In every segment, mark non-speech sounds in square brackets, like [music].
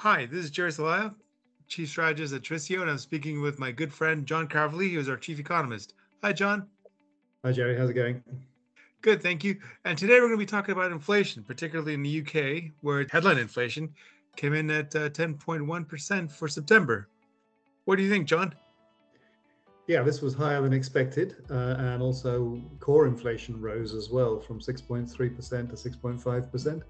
Hi, this is Jerry Celaya, Chief Strategist at Tricio, and I'm speaking with my good friend John Calverley, who is our Chief Economist. Hi, John. Hi, Jerry. How's it going? Good, thank you. And today we're going to be talking about inflation, particularly in the UK, where headline inflation came in at uh, 10.1% for September. What do you think, John? Yeah, this was higher than expected, uh, and also core inflation rose as well from 6.3% to 6.5%.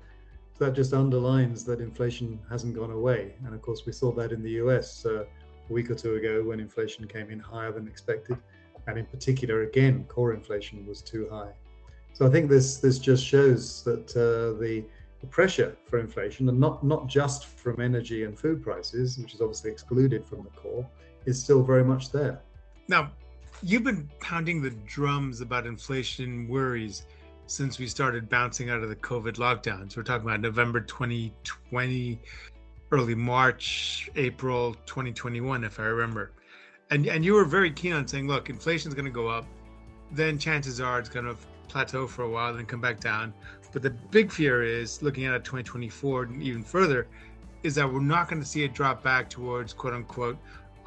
That just underlines that inflation hasn't gone away. And of course, we saw that in the US uh, a week or two ago when inflation came in higher than expected. And in particular, again, core inflation was too high. So I think this this just shows that uh, the, the pressure for inflation, and not not just from energy and food prices, which is obviously excluded from the core, is still very much there. Now, you've been pounding the drums about inflation worries since we started bouncing out of the COVID lockdowns. We're talking about November 2020, early March, April 2021, if I remember. And and you were very keen on saying, look, inflation's going to go up, then chances are it's going to plateau for a while, and then come back down. But the big fear is looking at 2024 and even further, is that we're not going to see it drop back towards quote unquote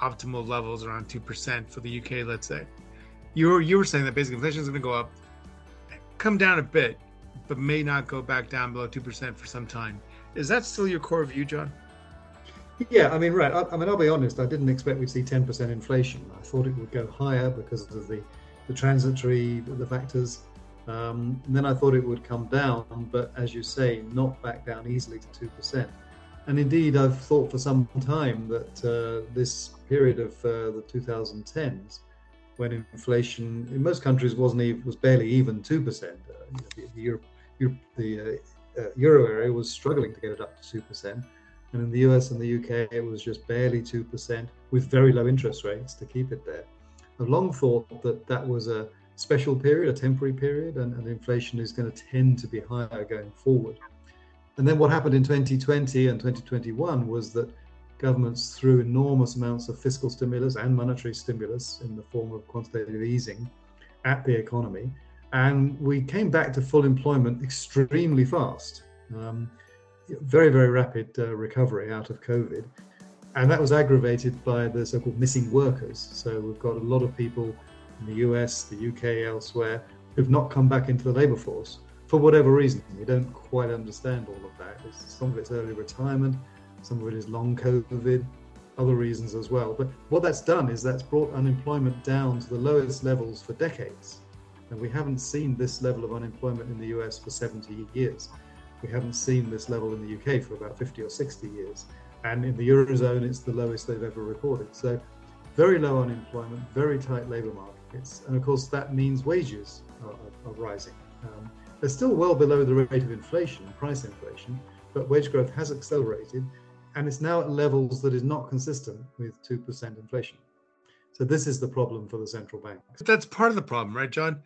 optimal levels around two percent for the UK, let's say. You were you were saying that basically inflation is going to go up come down a bit, but may not go back down below 2% for some time. Is that still your core view, John? Yeah, I mean, right. I, I, mean, I'll be honest. I didn't expect we'd see 10% inflation. I thought it would go higher because of the, the transitory the factors. Um, then I thought it would come down, but as you say, not back down easily to 2%. And indeed, I've thought for some time that uh, this period of uh, the 2010s when inflation in most countries wasn't even, was barely even two percent. Uh, the, the, Euro, the uh, uh, euro area was struggling to get it up to two percent, and in the US and the UK it was just barely two percent with very low interest rates to keep it there. I've long thought that that was a special period, a temporary period, and, and inflation is going to tend to be higher going forward. And then what happened in 2020 and 2021 was that governments threw enormous amounts of fiscal stimulus and monetary stimulus in the form of quantitative easing at the economy. And we came back to full employment extremely fast. Um, very, very rapid uh, recovery out of COVID. And that was aggravated by the so called missing workers. So we've got a lot of people in the US, the UK, elsewhere who've not come back into the labour force for whatever reason. We don't quite understand all of that. It's, some of it's early retirement, some of it is long COVID, other reasons as well. But what that's done is that's brought unemployment down to the lowest levels for decades. And we haven't seen this level of unemployment in the US for 70 years. We haven't seen this level in the UK for about 50 or 60 years. And in the Eurozone, it's the lowest they've ever recorded. So, very low unemployment, very tight labour markets. And of course, that means wages are, are rising. Um, they're still well below the rate of inflation, price inflation, but wage growth has accelerated and it's now at levels that is not consistent with 2% inflation. So this is the problem for the central bank. That's part of the problem, right, John?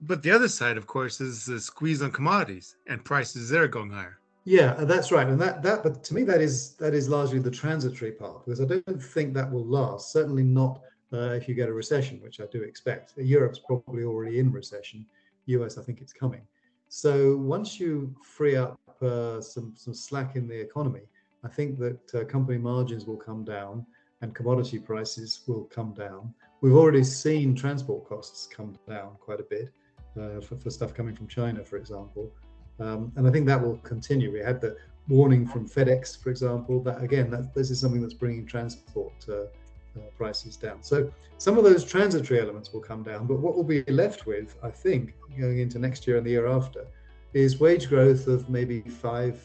But the other side, of course, is the squeeze on commodities and prices there going higher. Yeah, that's right, and that that but to me that is that is largely the transitory part because I don't think that will last. Certainly not uh, if you get a recession, which I do expect. Europe's probably already in recession. US, I think it's coming. So once you free up uh, some some slack in the economy, I think that uh, company margins will come down and commodity prices will come down. We've already seen transport costs come down quite a bit uh, for, for stuff coming from China, for example. Um, and I think that will continue. We had the warning from FedEx, for example, that again, that, this is something that's bringing transport uh, uh, prices down. So some of those transitory elements will come down, but what we'll be left with, I think, going into next year and the year after, is wage growth of maybe 5%,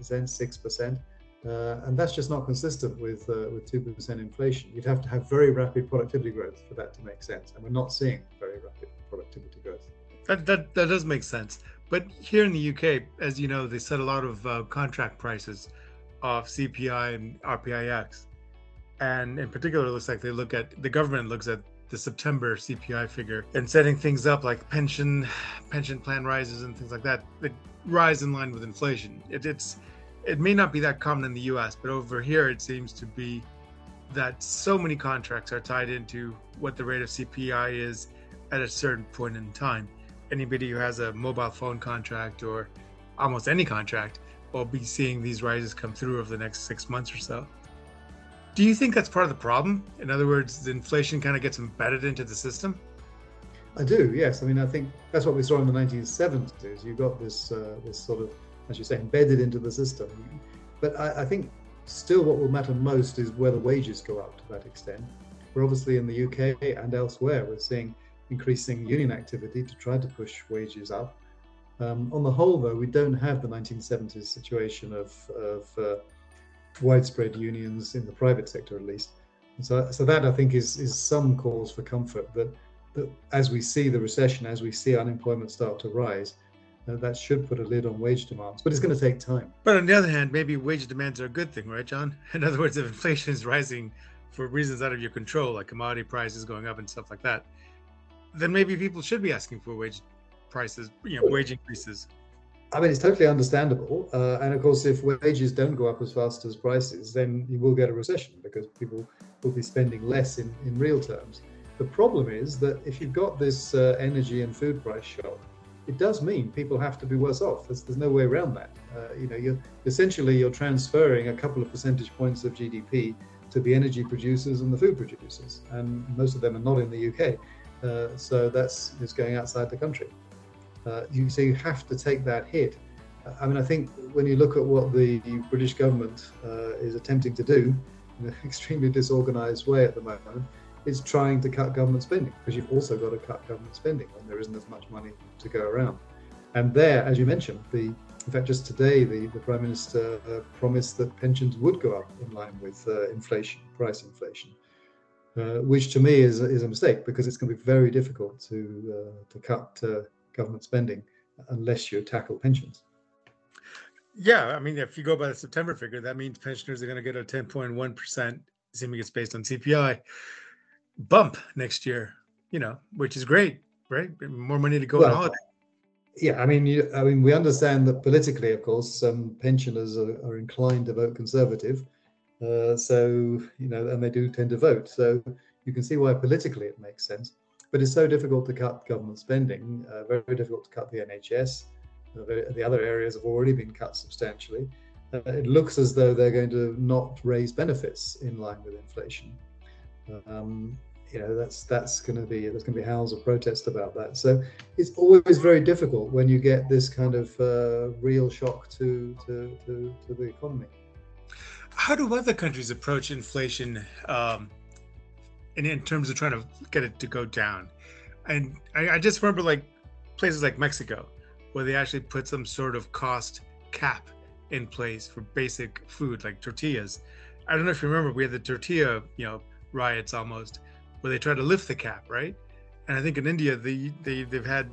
6%. Uh, and that's just not consistent with uh, with two percent inflation. You'd have to have very rapid productivity growth for that to make sense, and we're not seeing very rapid productivity growth. That that, that does make sense. But here in the UK, as you know, they set a lot of uh, contract prices off CPI and RPIX, and in particular, it looks like they look at the government looks at the September CPI figure and setting things up like pension pension plan rises and things like that that rise in line with inflation. It, it's it may not be that common in the US, but over here it seems to be that so many contracts are tied into what the rate of CPI is at a certain point in time. Anybody who has a mobile phone contract or almost any contract we'll be seeing these rises come through over the next six months or so. Do you think that's part of the problem? In other words, the inflation kind of gets embedded into the system? I do, yes. I mean, I think that's what we saw in the 1970s. You got this, uh, this sort of, as you say, embedded into the system. But I, I think still what will matter most is whether wages go up to that extent. We're obviously in the UK and elsewhere, we're seeing increasing union activity to try to push wages up. Um, on the whole, though, we don't have the 1970s situation of, of uh, widespread unions in the private sector, at least. And so, so that I think is is some cause for comfort that, that as we see the recession, as we see unemployment start to rise, uh, that should put a lid on wage demands. But it's going to take time. But on the other hand, maybe wage demands are a good thing, right, John? [laughs] In other words, if inflation is rising for reasons out of your control, like commodity prices going up and stuff like that, then maybe people should be asking for wage prices, you know, wage increases. I mean, it's totally understandable. Uh, and of course, if wages don't go up as fast as prices, then you will get a recession because people will be spending less in, in real terms. The problem is that if you've got this uh, energy and food price shock, it does mean people have to be worse off. There's, there's no way around that. Uh, you know, you're essentially you're transferring a couple of percentage points of GDP to the energy producers and the food producers, and most of them are not in the UK. Uh, so that's is going outside the country. Uh, you so you have to take that hit. I mean, I think when you look at what the British government uh, is attempting to do in an [laughs] extremely disorganized way at the moment, is trying to cut government spending because you've also got to cut government spending when there isn't as much money to go around. And there, as you mentioned, the in fact, just today, the, the Prime Minister uh, promised that pensions would go up in line with uh, inflation, price inflation, uh, which to me is, is a mistake because it's going to be very difficult to, uh, to cut uh, government spending unless you tackle pensions. Yeah, I mean, if you go by the September figure, that means pensioners are going to get a 10.1%, assuming it's based on CPI, bump next year, you know, which is great, right? More money to go well, on holiday. Yeah, I mean, you, I mean, we understand that politically, of course, some pensioners are, are, inclined to vote conservative, uh, so you know, and they do tend to vote. So you can see why politically it makes sense, but it's so difficult to cut government spending, uh, very difficult to cut the NHS. Uh, the, the, other areas have already been cut substantially. Uh, it looks as though they're going to not raise benefits in line with inflation. Um, you know that's that's going to be there's going to be howls of protest about that. So it's always very difficult when you get this kind of uh, real shock to, to to to the economy. How do other countries approach inflation, um, in, in terms of trying to get it to go down? And I, I just remember like places like Mexico, where they actually put some sort of cost cap in place for basic food like tortillas. I don't know if you remember, we had the tortilla, you know, riots almost, where they try to lift the cap, right? And I think in India, they, they they've had,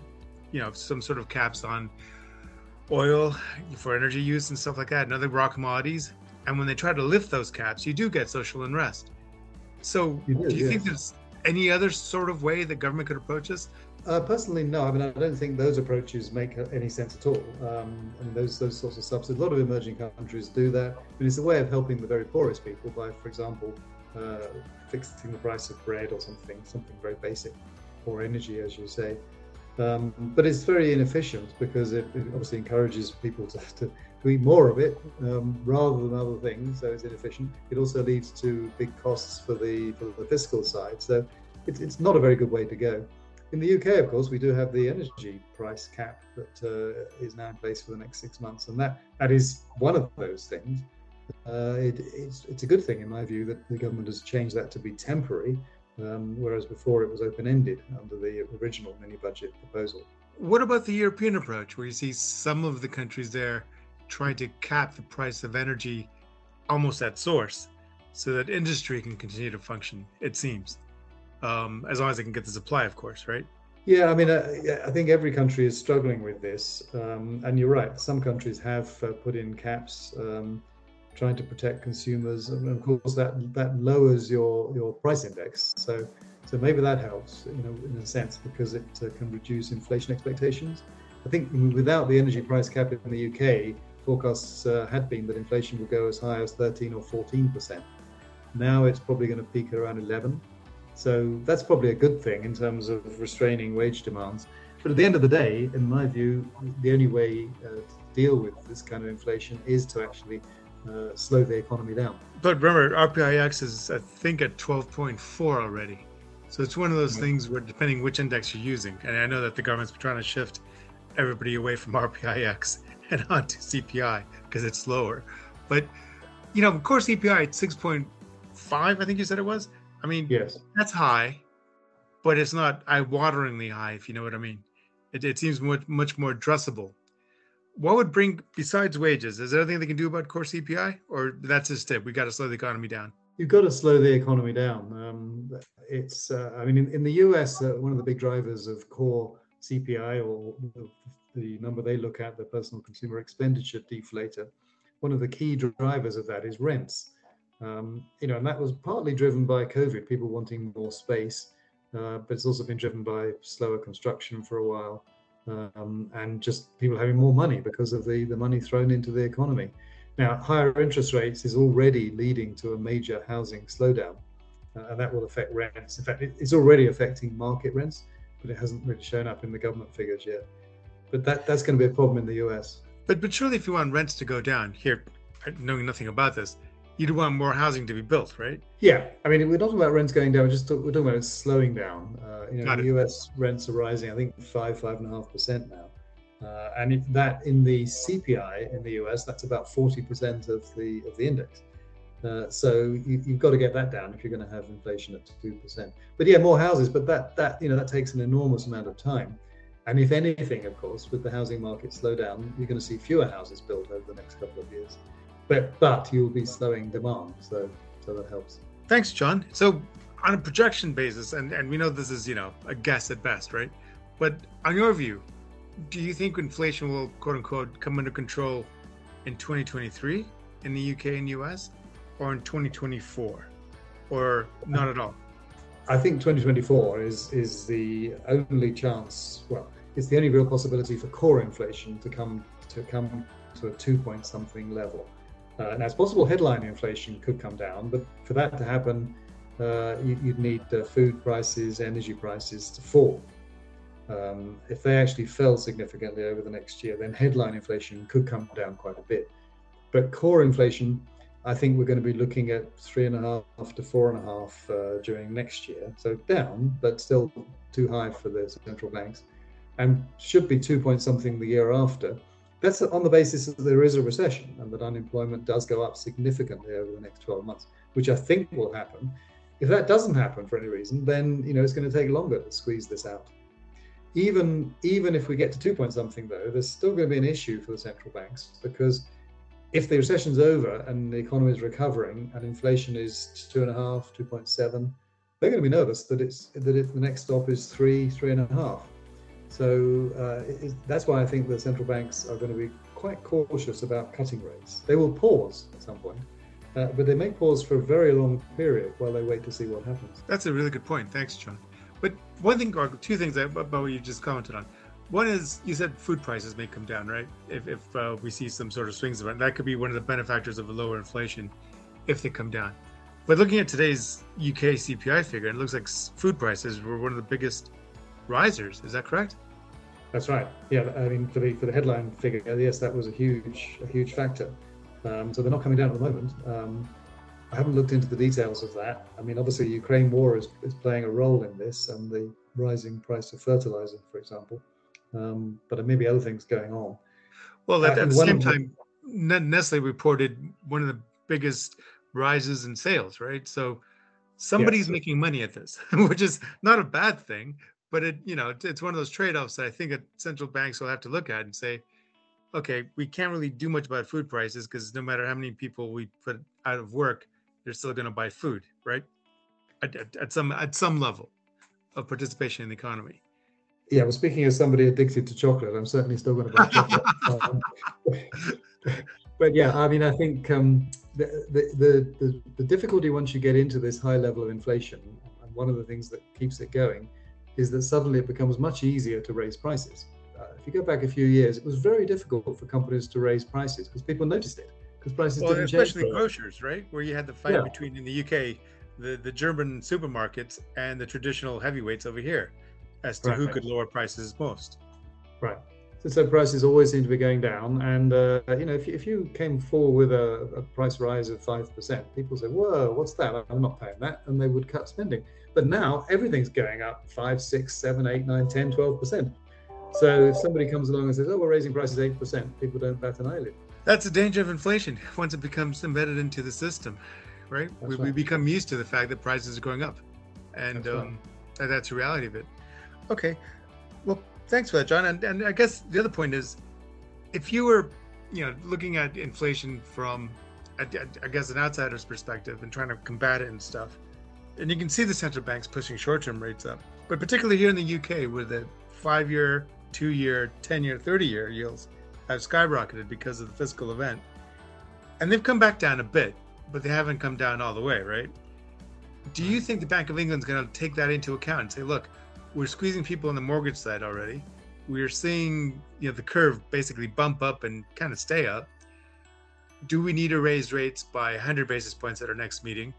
you know, some sort of caps on oil for energy use and stuff like that, and other raw commodities. And when they try to lift those caps, you do get social unrest. So, do, do you yes. think there's any other sort of way the government could approach this? Uh, personally, no. I mean, I don't think those approaches make any sense at all. Um, I mean, those those sorts of subsidies. A lot of emerging countries do that, but it's a way of helping the very poorest people by, for example, uh, fixing the price of bread or something, something very basic, or energy, as you say. Um, but it's very inefficient because it, it obviously encourages people to, [laughs] to, to eat more of it um, rather than other things. So it's inefficient. It also leads to big costs for the for the fiscal side. So it's, it's not a very good way to go. In the UK, of course, we do have the energy price cap that uh, is now in place for the next six months, and that that is one of those things uh, it, it's, it's a good thing, in my view, that the government has changed that to be temporary, um, whereas before it was open ended under the original mini budget proposal. What about the European approach, where you see some of the countries there trying to cap the price of energy almost at source so that industry can continue to function, it seems, um, as long as they can get the supply, of course, right? Yeah, I mean, uh, I think every country is struggling with this. Um, and you're right, some countries have uh, put in caps. Um, trying to protect consumers, and of course that that lowers your your price index. So so maybe that helps, you know, in a sense because it uh, can reduce inflation expectations. I think without the energy price cap in the UK, forecasts uh, had been that inflation would go as high as 13 or 14 percent. Now it's probably going to peak at around 11. So that's probably a good thing in terms of restraining wage demands. But at the end of the day, in my view, the only way uh, to deal with this kind of inflation is to actually uh, slow the economy down. But remember, RPIX is, I think, at 12.4 already. So it's one of those things where, depending which index you're using, and I know that the government's trying to shift everybody away from [laughs] RPIX and onto CPI because it's slower. But, you know, of course, CPI at 6.5, I think you said it was. I mean, yes, that's high, but it's not eye-wateringly high, if you know what I mean. It, it seems much much more addressable. What would bring besides wages? Is there anything they can do about core CPI, or that's just it? We've got to slow the economy down. You've got to slow the economy down. Um, it's, uh, I mean, in, in the US, uh, one of the big drivers of core CPI or the, the number they look at, the personal consumer expenditure deflator, one of the key drivers of that is rents. Um, you know, and that was partly driven by COVID, people wanting more space, uh, but it's also been driven by slower construction for a while, um, and just people having more money because of the the money thrown into the economy. Now, higher interest rates is already leading to a major housing slowdown, uh, and that will affect rents. In fact, it's already affecting market rents, but it hasn't really shown up in the government figures yet. But that, that's going to be a problem in the US. But, but surely, if you want rents to go down, here, knowing nothing about this, you'd want more housing to be built, right? Yeah, I mean, we're not talking about rents going down. We're just talk, we're talking about it slowing down. Uh, you know, the U.S. rents are rising. I think five, five and a half percent now. Uh, and if that in the CPI in the US, that's about 40% of the of the index. Uh, so you, have got to get that down if you're going to have inflation at two percent. But yeah, more houses, but that that you know that takes an enormous amount of time. And if anything, of course, with the housing market slow down, you're going to see fewer houses built over the next couple of years. But but you'll be slowing demand, so so that helps. Thanks, John. So on a projection basis, and and we know this is you know a guess at best, right? But on your view, do you think inflation will quote unquote come under control in 2023 in the UK and US or in 2024 or not at all? I think 2024 is is the only chance. Well, it's the only real possibility for core inflation to come to come to a two point something level. Uh, now, it's possible headline inflation could come down, but for that to happen, uh, you, would need uh, food prices, energy prices to fall. Um, if they actually fell significantly over the next year, then headline inflation could come down quite a bit. But core inflation, I think we're going to be looking at three and a half to four and a half uh, during next year. So down, but still too high for the central banks, and should be two point something the year after. That's on the basis that there is a recession and that unemployment does go up significantly over the next 12 months, which I think will happen. If that doesn't happen for any reason, then you know it's going to take longer to squeeze this out even even if we get to two point something though there's still going to be an issue for the central banks because if the recession's over and the economy is recovering and inflation is two and a half 2.7 they're going to be nervous that it's that it, the next stop is three three and a half so uh, it, that's why i think the central banks are going to be quite cautious about cutting rates they will pause at some point uh, but they may pause for a very long period while they wait to see what happens that's a really good point thanks john but one thing, or two things about what you just commented on. One is you said food prices may come down, right? If, if uh, we see some sort of swings it, that could be one of the benefactors of a lower inflation if they come down. But looking at today's UK CPI figure, it looks like food prices were one of the biggest risers. Is that correct? That's right. Yeah, I mean, for the for the headline figure, yes, that was a huge a huge factor. Um, so they're not coming down at the moment. Um, I haven't looked into the details of that. I mean, obviously, Ukraine war is, is playing a role in this and the rising price of fertilizer, for example. Um, but there may be other things going on. Well, at, uh, at the same time, Nestle reported one of the biggest rises in sales, right? So somebody's yes. making money at this, [laughs] which is not a bad thing. But it, you know, it's one of those trade-offs that I think central banks will have to look at and say, okay, we can't really do much about food prices because no matter how many people we put out of work, they're still going to buy food, right? At, at, at, some at some level of participation in the economy. Yeah, well, speaking as somebody addicted to chocolate, I'm certainly still going to buy chocolate. [laughs] um, but yeah, I mean, I think um, the, the, the the difficulty once you get into this high level of inflation, and one of the things that keeps it going, is that suddenly it becomes much easier to raise prices. Uh, if you go back a few years, it was very difficult for companies to raise prices because people noticed it because prices well, didn't especially change. grocers, right? Where you had the fight yeah. between in the UK, the the German supermarkets and the traditional heavyweights over here, as to right, who could lower prices most. Right. so prices always seem to be going down. And uh, you know, if you, if you came forward with a, a price rise of five percent, people say, "Whoa, what's that? I'm not paying that," and they would cut spending. But now everything's going up five, six, seven, eight, nine, 10, 12 percent. So if somebody comes along and says, "Oh, we're raising prices eight percent," people don't bat an eyelid. That's the danger of inflation [laughs] once it becomes embedded into the system, right? We, right. we, become used to the fact that prices are going up, and that's, um, right. that's the reality of it. Okay, well, thanks for that, John. And, and I guess the other point is, if you were, you know, looking at inflation from, I guess, an outsider's perspective and trying to combat it and stuff, and you can see the central banks pushing short-term rates up, but particularly here in the UK, where the five-year, two-year, ten-year, thirty-year yields have skyrocketed because of the fiscal event, and they've come back down a bit, but they haven't come down all the way, right? Do you think the Bank of England's going to take that into account and say, look, we're squeezing people on the mortgage side already. We're seeing you know the curve basically bump up and kind of stay up. Do we need to raise rates by 100 basis points at our next meeting,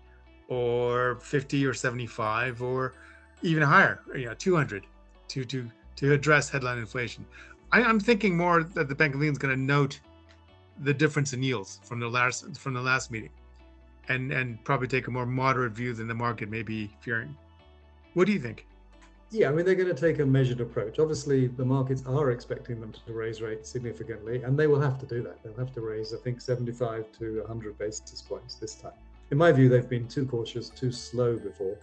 or 50 or 75, or even higher, you know, 200, to to to address headline inflation? I, am thinking more that the Bank of England is going to note the difference in yields from the last from the last meeting, and and probably take a more moderate view than the market may be fearing. What do you think? Yeah, I mean, they're going to take a measured approach. Obviously, the markets are expecting them to raise rates significantly, and they will have to do that. They'll have to raise, I think, 75 to 100 basis points this time. In my view, they've been too cautious, too slow before.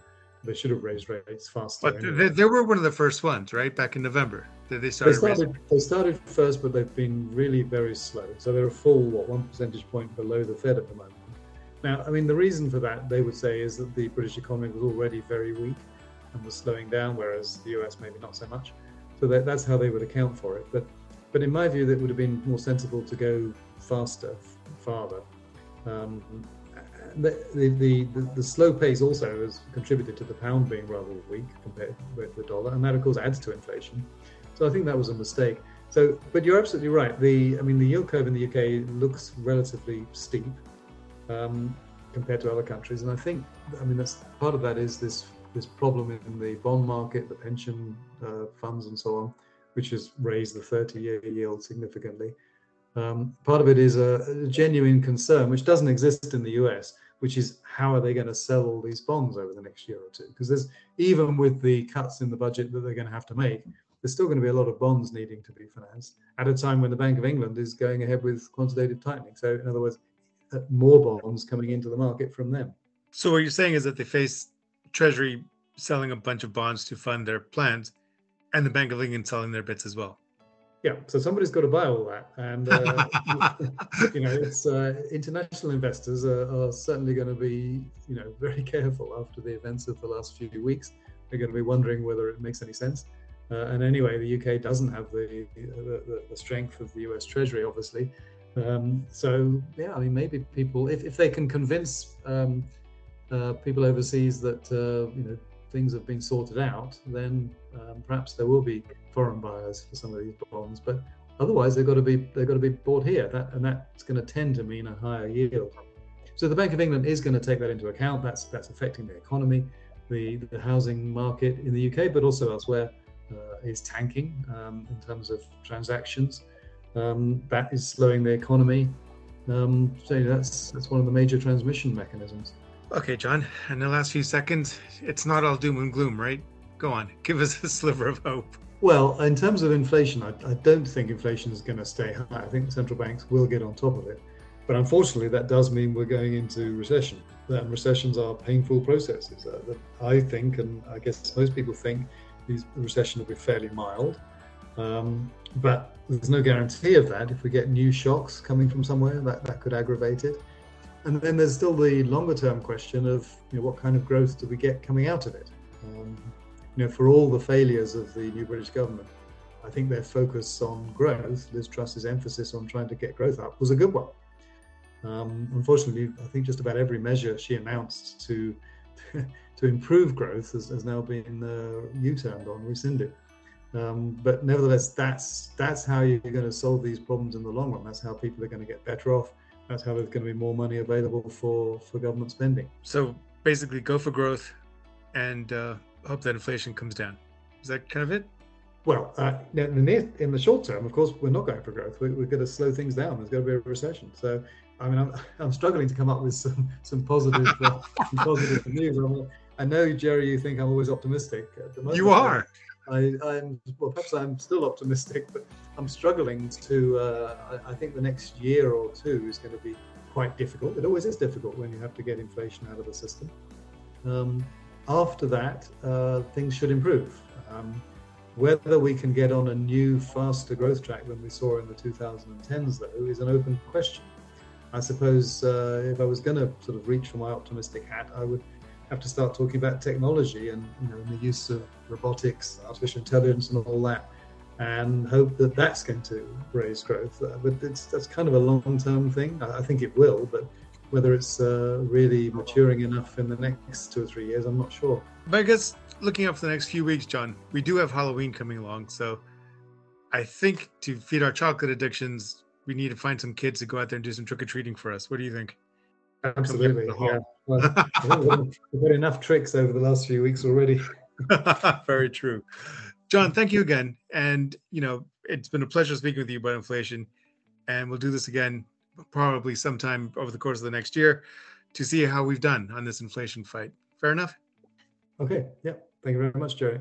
They should have raised rates faster. But anyway. they, they, were one of the first ones, right? Back in November, that they started. They started, they started first, but they've been really very slow. So they're a full, what, one percentage point below the Fed at the moment. Now, I mean, the reason for that, they would say, is that the British economy was already very weak and was slowing down, whereas the US maybe not so much. So that, that's how they would account for it. But but in my view, that would have been more sensible to go faster, farther. Um, the, the, the, the, slow pace also has contributed to the pound being rather weak compared with the dollar, and that of course adds to inflation. So I think that was a mistake. So, but you're absolutely right. The I mean, the yield curve in the UK looks relatively steep um, compared to other countries, and I think I mean that's part of that is this this problem in the bond market, the pension uh, funds, and so on, which has raised the 30-year yield significantly. Um, part of it is a, a, genuine concern, which doesn't exist in the US, which is how are they going to sell all these bonds over the next year or two? Because there's even with the cuts in the budget that they're going to have to make, there's still going to be a lot of bonds needing to be financed at a time when the Bank of England is going ahead with quantitative tightening. So, in other words, uh, more bonds coming into the market from them. So, what you're saying is that they face Treasury selling a bunch of bonds to fund their plans, and the Bank of England selling their bits as well. Yeah, so somebody's got to buy all that, and uh, [laughs] you know, it's uh, international investors are, are certainly going to be, you know, very [laughs] careful after the events of the last few weeks. They're going to be wondering whether it makes any sense. Uh, and anyway, the UK doesn't have the, the, the strength of the US Treasury, obviously. Um, so yeah, I mean, maybe people, if, if they can convince um, uh, people overseas that uh, you know things have been sorted out, then um, perhaps there will be foreign buyers for some of these bonds. But otherwise, they've got to be they've got to be bought here, that, and that's going to tend to mean a higher yield. So the Bank of England is going to take that into account. That's that's affecting the economy, the the housing market in the UK, but also elsewhere uh, is tanking um, in terms of transactions. Um, that is slowing the economy. Um, so that's that's one of the major transmission mechanisms. Okay, John, in the last few seconds, it's not all doom and gloom, right? Go on, give us a [laughs] sliver of hope. Well, in terms of inflation, I, I don't think inflation is going to stay high. I think central banks will get on top of it. But unfortunately, that does mean we're going into recession. And recessions are painful processes. Uh, I think, and I guess most people think, these recession will be fairly mild. Um, but there's no guarantee of that. If we get new shocks coming from somewhere, that, that could aggravate it. And then there's still the longer term question of you know, what kind of growth do we get coming out of it? Um, you know, for all the failures of the new British government, I think their focus on growth, Liz Truss's emphasis on trying to get growth up, was a good one. Um, unfortunately, I think just about every measure she announced to [laughs] to improve growth has, has now been uh, U-turned on, rescinded. Um, but nevertheless, that's that's how you're going to solve these problems in the long run. That's how people are going to get better off that's how there's going to be more money available for for government spending. So basically, go for growth, and uh, hope that inflation comes down. Is that kind of it? Well, uh, in, the, in the short term, of course, we're not going for growth. We, are going to slow things down. There's going to be a recession. So, I mean, I'm, [laughs] I'm struggling to come up with some some positive uh, some positive [laughs] news. I'm, i know, Jerry, you think I'm always optimistic. you are. I, am well. Perhaps I'm still optimistic, but I'm struggling to. Uh, I, I, think the next year or two is going to be quite difficult. It always is difficult when you have to get inflation out of the system. Um, after that, uh, things should improve. Um, whether we can get on a new, faster growth track than we saw in the 2010s, though, is an open question. I suppose uh, if I was going to sort of reach for my optimistic hat, I would have to start talking about technology and you know the use of robotics, artificial intelligence, and all that, and hope that that's going to raise growth. Uh, but it's that's kind of a long-term thing. I, I think it will, but whether it's uh, really maturing enough in the next two or three years, I'm not sure. But I guess looking up for the next few weeks, John, we do have Halloween coming along. So I think to feed our chocolate addictions, we need to find some kids to go out there and do some trick or treating for us. What do you think? Absolutely. Yeah. [laughs] Well, we've got enough tricks over the last few weeks already. [laughs] Very true. John, thank you again. And, you know, it's been a pleasure speaking with you about inflation. And we'll do this again probably sometime over the course of the next year to see how we've done on this inflation fight. Fair enough? Okay. Yeah. Thank you very much, Jerry.